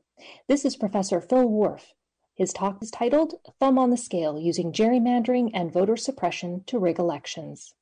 This is Professor Phil Whorf. His talk is titled Thumb on the Scale Using Gerrymandering and Voter Suppression to Rig Elections.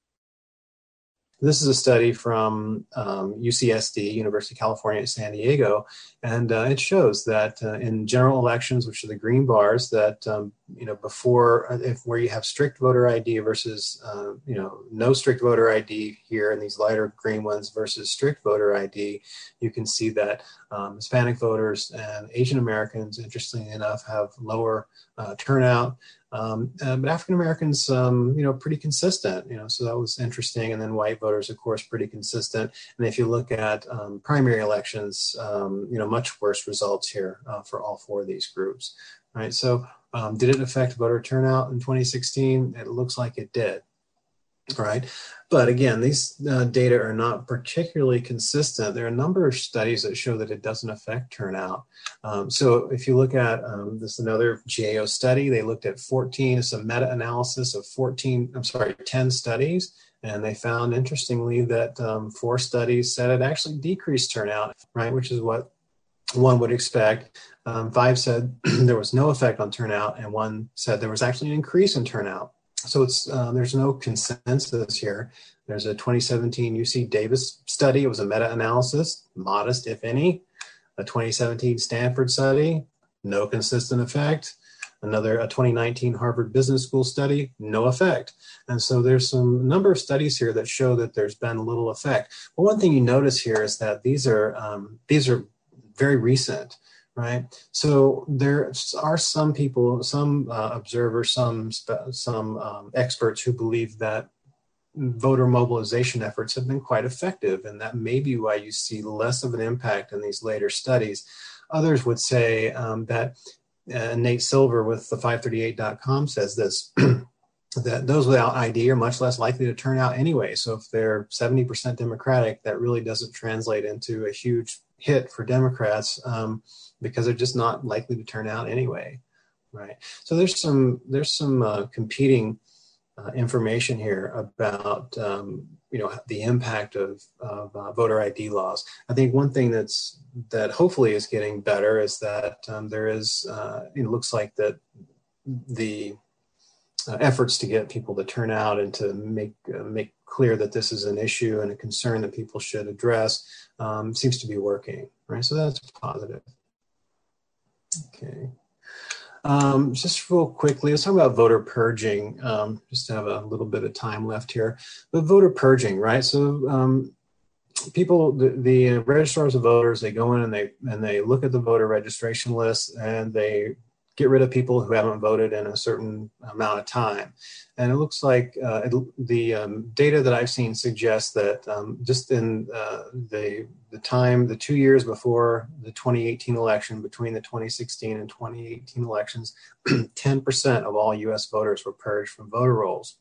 This is a study from um, UCSD, University of California at San Diego, and uh, it shows that uh, in general elections, which are the green bars, that um, you know before uh, if where you have strict voter ID versus uh, you know no strict voter ID here in these lighter green ones versus strict voter ID, you can see that um, Hispanic voters and Asian Americans, interestingly enough, have lower uh, turnout. Um, uh, but African Americans, um, you know, pretty consistent, you know, so that was interesting. And then white voters, of course, pretty consistent. And if you look at um, primary elections, um, you know, much worse results here uh, for all four of these groups, right? So um, did it affect voter turnout in 2016? It looks like it did right? But again, these uh, data are not particularly consistent. There are a number of studies that show that it doesn't affect turnout. Um, so if you look at um, this another GAO study, they looked at 14, it's a meta-analysis of 14, I'm sorry, 10 studies. And they found, interestingly, that um, four studies said it actually decreased turnout, right? Which is what one would expect. Um, five said *clears throat* there was no effect on turnout, and one said there was actually an increase in turnout so it's uh, there's no consensus here. There's a 2017 UC Davis study. It was a meta-analysis, modest if any. A 2017 Stanford study, no consistent effect. Another a 2019 Harvard Business School study, no effect. And so there's some number of studies here that show that there's been little effect. But one thing you notice here is that these are um, these are very recent right? So there are some people, some uh, observers, some some um, experts who believe that voter mobilization efforts have been quite effective, and that may be why you see less of an impact in these later studies. Others would say um, that uh, Nate Silver with the 538.com says this. *clears throat* that those without ID are much less likely to turn out anyway. So if they're 70% Democratic, that really doesn't translate into a huge hit for Democrats. Um, because they're just not likely to turn out anyway, right? So there's some there's some uh, competing uh, information here about um, you know the impact of, of uh, voter ID laws. I think one thing that's that hopefully is getting better is that um, there is uh, it looks like that the uh, efforts to get people to turn out and to make uh, make clear that this is an issue and a concern that people should address um, seems to be working, right? So that's positive. Okay. Um, just real quickly, let's talk about voter purging. Um, just to have a little bit of time left here. But voter purging, right? So um, people, the, the registrars of voters, they go in and they and they look at the voter registration list and they get rid of people who haven't voted in a certain amount of time. And it looks like uh, it, the um, data that I've seen suggests that um, just in uh, the, the time, the two years before the 2018 election, between the 2016 and 2018 elections, *clears throat* 10% of all US voters were purged from voter rolls.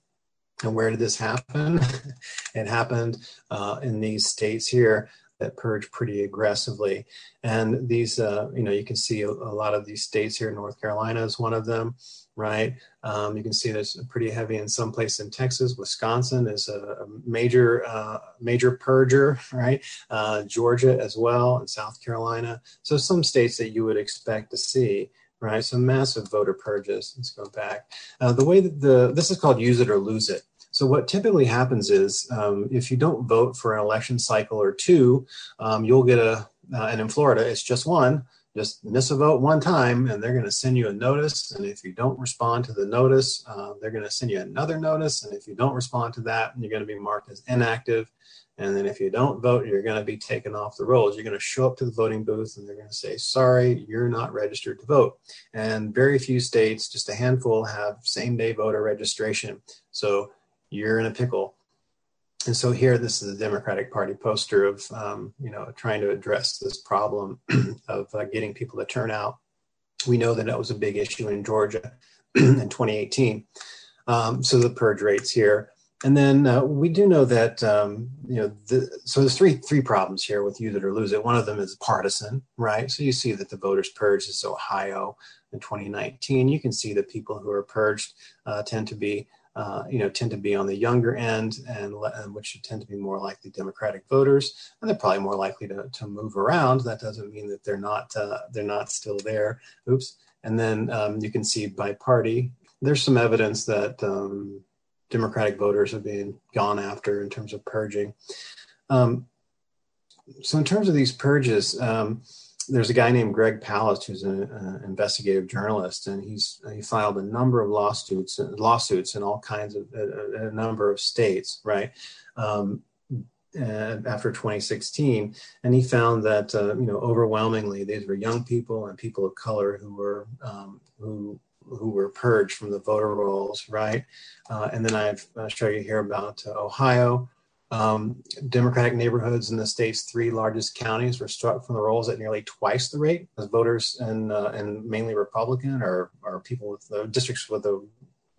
And where did this happen? *laughs* it happened uh, in these states here that purge pretty aggressively. And these, uh, you know, you can see a, a, lot of these states here. North Carolina is one of them, right? Um, you can see there's pretty heavy in some place in Texas. Wisconsin is a, a major, uh, major purger, *laughs* right? Uh, Georgia as well, and South Carolina. So some states that you would expect to see right? So massive voter purges. Let's go back. Uh, the way that the this is called use it or lose it. So what typically happens is um, if you don't vote for an election cycle or two, um, you'll get a, uh, and in Florida, it's just one, just miss a vote one time and they're going to send you a notice. And if you don't respond to the notice, uh, they're going to send you another notice. And if you don't respond to that, you're going to be marked as inactive. And then if you don't vote, you're going to be taken off the rolls. You're going to show up to the voting booth and they're going to say, sorry, you're not registered to vote. And very few states, just a handful, have same day voter registration. So you're in a pickle. And so here, this is a Democratic Party poster of, um, you know, trying to address this problem *clears throat* of uh, getting people to turn out. We know that that was a big issue in Georgia *clears throat* in 2018. Um, so the purge rates here and then uh, we do know that um, you know the, so there's three three problems here with use it or lose it. One of them is partisan, right? So you see that the voters purged is Ohio in 2019. You can see that people who are purged uh, tend to be uh, you know tend to be on the younger end and, and which tend to be more likely Democratic voters, and they're probably more likely to, to move around. That doesn't mean that they're not uh, they're not still there. Oops. And then um, you can see by party. There's some evidence that um, Democratic voters are being gone after in terms of purging. Um, so, in terms of these purges, um, there's a guy named Greg Palast who's an investigative journalist, and he's he filed a number of lawsuits lawsuits in all kinds of a, a number of states, right? Um, after 2016, and he found that uh, you know overwhelmingly these were young people and people of color who were um, who who were purged from the voter rolls, right? Uh, and then I've uh, show you here about uh, Ohio. Um, Democratic neighborhoods in the state's three largest counties were struck from the rolls at nearly twice the rate as voters and and mainly Republican or or people with the districts with a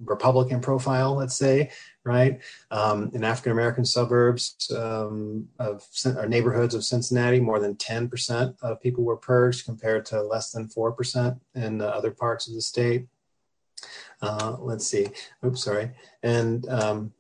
Republican profile, let's say, right? Um, in African American suburbs um, of or neighborhoods of Cincinnati, more than 10% of people were purged compared to less than 4% in other parts of the state. Uh, let's see. Oops, sorry. And um,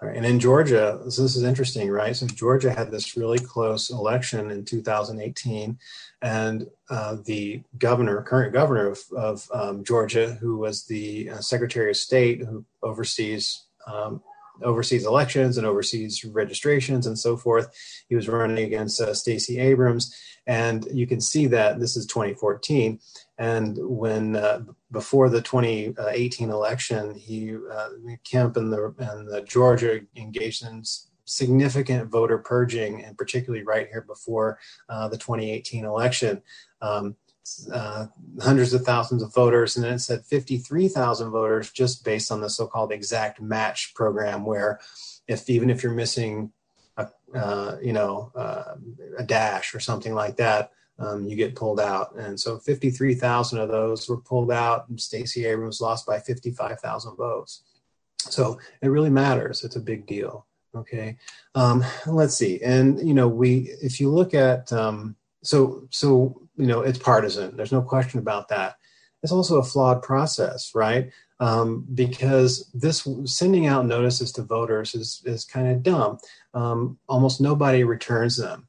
and in Georgia, so this is interesting, right? So Georgia had this really close election in 2018, and uh, the governor, current governor of, of um, Georgia, who was the uh, Secretary of State who oversees um, oversees elections and oversees registrations and so forth. He was running against uh, Stacey Abrams, and you can see that this is 2014. And when uh, before the 2018 election, he uh, Kemp and the and the Georgia engaged in significant voter purging, and particularly right here before uh, the 2018 election. Um, uh, hundreds of thousands of voters, and then it said 53,000 voters just based on the so-called exact match program, where if even if you're missing a, uh, you know uh, a dash or something like that, um, you get pulled out. And so 53,000 of those were pulled out, and Stacey Abrams lost by 55,000 votes. So it really matters. It's a big deal. Okay. Um, let's see. And, you know, we, if you look at, um, so, so, you know, it's partisan. There's no question about that. It's also a flawed process, right? Um, because this sending out notices to voters is, is kind of dumb. Um, almost nobody returns them.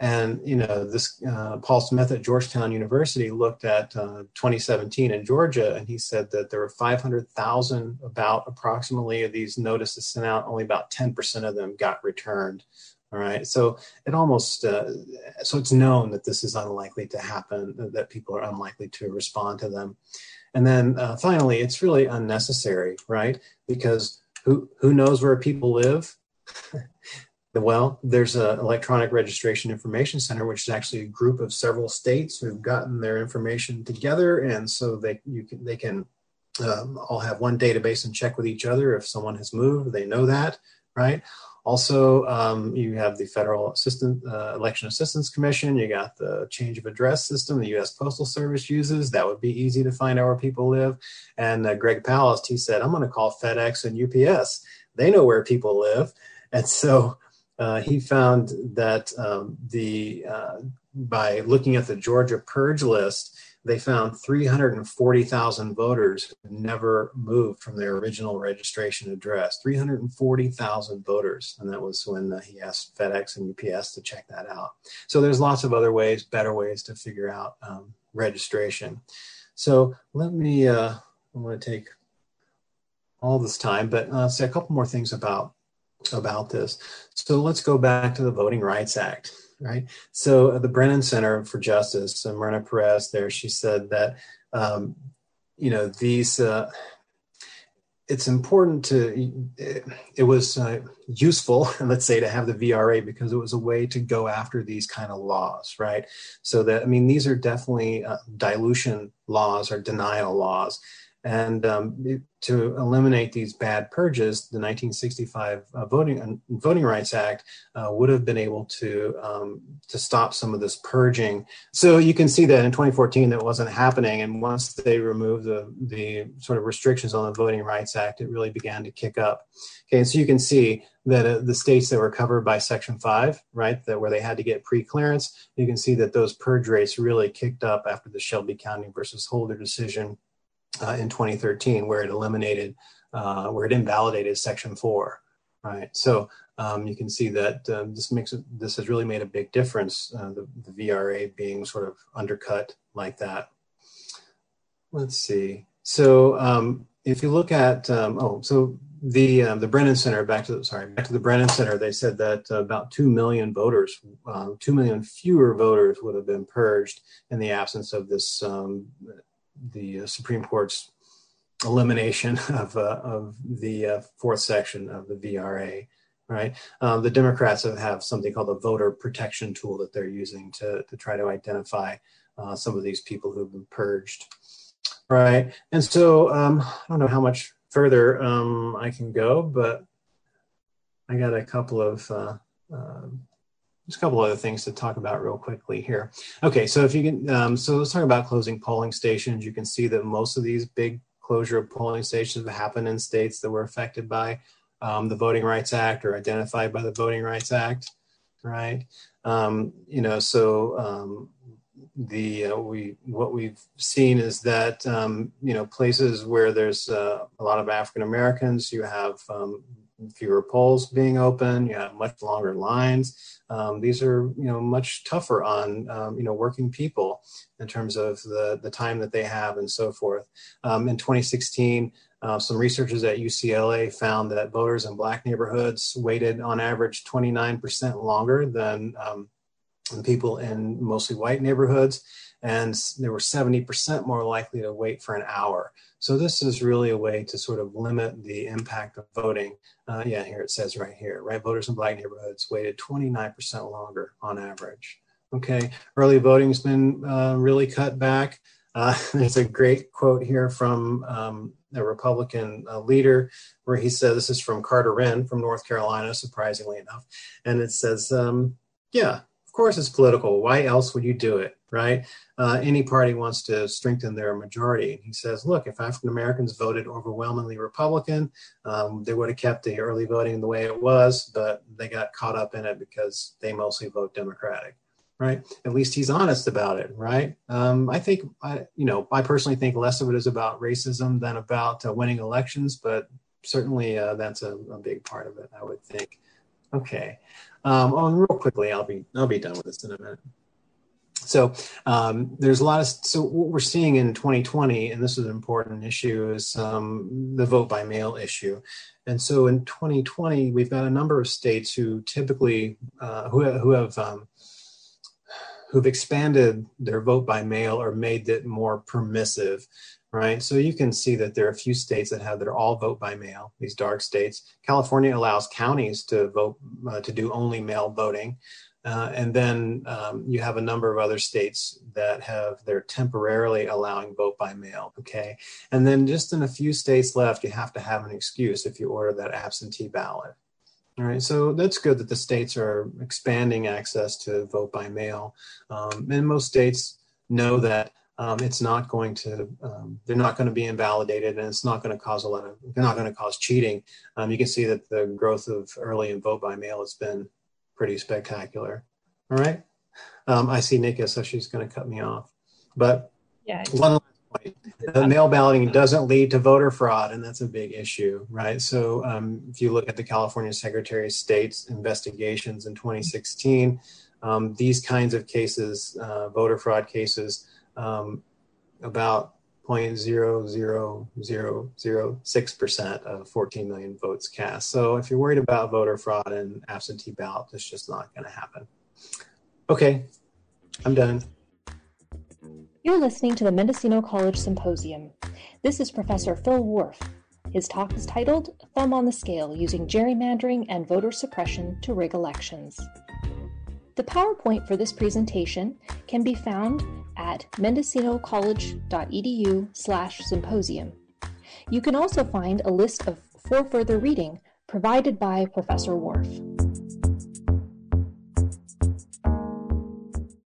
And you know, this uh, Paul Smith at Georgetown University looked at uh, 2017 in Georgia, and he said that there were 500,000, about approximately, of these notices sent out. Only about 10% of them got returned. All right, so it almost uh, so it's known that this is unlikely to happen. That people are unlikely to respond to them. And then uh, finally, it's really unnecessary, right? Because who who knows where people live? *laughs* Well, there's an electronic registration information center, which is actually a group of several states who've gotten their information together, and so they can they can um, all have one database and check with each other if someone has moved. They know that, right? Also, um, you have the Federal Assistant uh, Election Assistance Commission. You got the change of address system the U.S. Postal Service uses. That would be easy to find out where people live. And uh, Greg Palast, he said, "I'm going to call FedEx and UPS. They know where people live." And so uh, he found that um, the uh, by looking at the Georgia purge list, they found 340,000 voters never moved from their original registration address. 340,000 voters, and that was when uh, he asked FedEx and UPS to check that out. So there's lots of other ways, better ways to figure out um, registration. So let me. Uh, I want to take all this time, but uh, say a couple more things about about this. So let's go back to the Voting Rights Act, right? So the Brennan Center for Justice, uh, Myrna Perez, there, she said that um, you know these. Uh, it's important to it, it was uh, useful *laughs* let's say to have the vra because it was a way to go after these kind of laws right so that i mean these are definitely uh, dilution laws or denial laws and um, to eliminate these bad purges, the 1965 uh, Voting uh, Voting Rights Act uh, would have been able to um, to stop some of this purging. So you can see that in 2014 that wasn't happening, and once they removed the the sort of restrictions on the Voting Rights Act, it really began to kick up. Okay, and so you can see that uh, the states that were covered by Section 5, right, that where they had to get pre-clearance, you can see that those purge rates really kicked up after the Shelby County versus Holder decision uh, in 2013, where it eliminated, uh, where it invalidated Section 4, right? So um, you can see that uh, this makes it, this has really made a big difference, uh, the, the, VRA being sort of undercut like that. Let's see. So um, if you look at, um, oh, so the um, the Brennan Center, back to the, sorry, back to the Brennan Center, they said that about two million voters, uh, two million fewer voters would have been purged in the absence of this um, the uh, Supreme Court's elimination *laughs* of, uh, of the uh, fourth section of the VRA. Right, um, the Democrats have, have something called the voter protection tool that they're using to, to try to identify uh, some of these people who've been purged. Right, and so um, I don't know how much further um, I can go, but I got a couple of uh, um, just a couple other things to talk about real quickly here. Okay, so if you can, um, so let's talk about closing polling stations. You can see that most of these big closure of polling stations have happened in states that were affected by um, the Voting Rights Act or identified by the Voting Rights Act, right? Um, you know, so um, the uh, we what we've seen is that um, you know places where there's uh, a lot of African Americans, you have um, fewer polls being open, you have much longer lines. Um, these are you know much tougher on um, you know working people in terms of the the time that they have and so forth. Um, in 2016, uh, some researchers at UCLA found that voters in black neighborhoods waited on average 29% longer than um, people in mostly white neighborhoods, and they were 70% more likely to wait for an hour. So this is really a way to sort of limit the impact of voting. Uh, yeah, here it says right here, right? Voters in black neighborhoods waited 29% longer on average. Okay, early voting's been uh, really cut back. Uh, *laughs* there's a great quote here from um, a Republican uh, leader where he said, this is from Carter Wrenn from North Carolina, surprisingly enough. And it says, um, yeah, course it's political. Why else would you do it? right? Uh, any party wants to strengthen their majority. He says, look, if African Americans voted overwhelmingly Republican, um, they would have kept the early voting the way it was, but they got caught up in it because they mostly vote Democratic. Right. At least he's honest about it. Right. Um, I think, I, you know, I personally think less of it is about racism than about uh, winning elections, but certainly uh, that's a, a, big part of it, I would think. Okay. Um, oh, and real quickly, I'll be I'll be done with this in a minute. So um, there's a lot of so what we're seeing in 2020, and this is an important issue, is um, the vote by mail issue. And so in 2020, we've got a number of states who typically uh, who who have um, who've expanded their vote by mail or made it more permissive. Right, so you can see that there are a few states that have that are all vote by mail. These dark states. California allows counties to vote uh, to do only mail voting. Uh, and then um, you have a number of other states that have they're temporarily allowing vote by mail. Okay, and then just in a few states left, you have to have an excuse if you order that absentee ballot. All right, so that's good that the states are expanding access to vote by mail, um, and most states know that um, it's not going to um, they're not going to be invalidated and it's not going to cause a lot of they're not going to cause cheating um, you can see that the growth of early and vote by mail has been pretty spectacular. All right. Um, I see Nika, so she's going to cut me off. But yeah, one last point: the mail balloting doesn't lead to voter fraud, and that's a big issue, right? So, um, if you look at the California Secretary of State's investigations in 2016, um, these kinds of cases, uh, voter fraud cases, um, about 0.00006% of 14 million votes cast. So if you're worried about voter fraud and absentee ballot, it's just not going to happen. Okay, I'm done. You're listening to the Mendocino College Symposium. This is Professor Phil Whorf. His talk is titled Thumb on the Scale Using Gerrymandering and Voter Suppression to Rig Elections. The PowerPoint for this presentation can be found at mendocinocollege.edu slash symposium. You can also find a list of for further reading provided by Professor Whorf.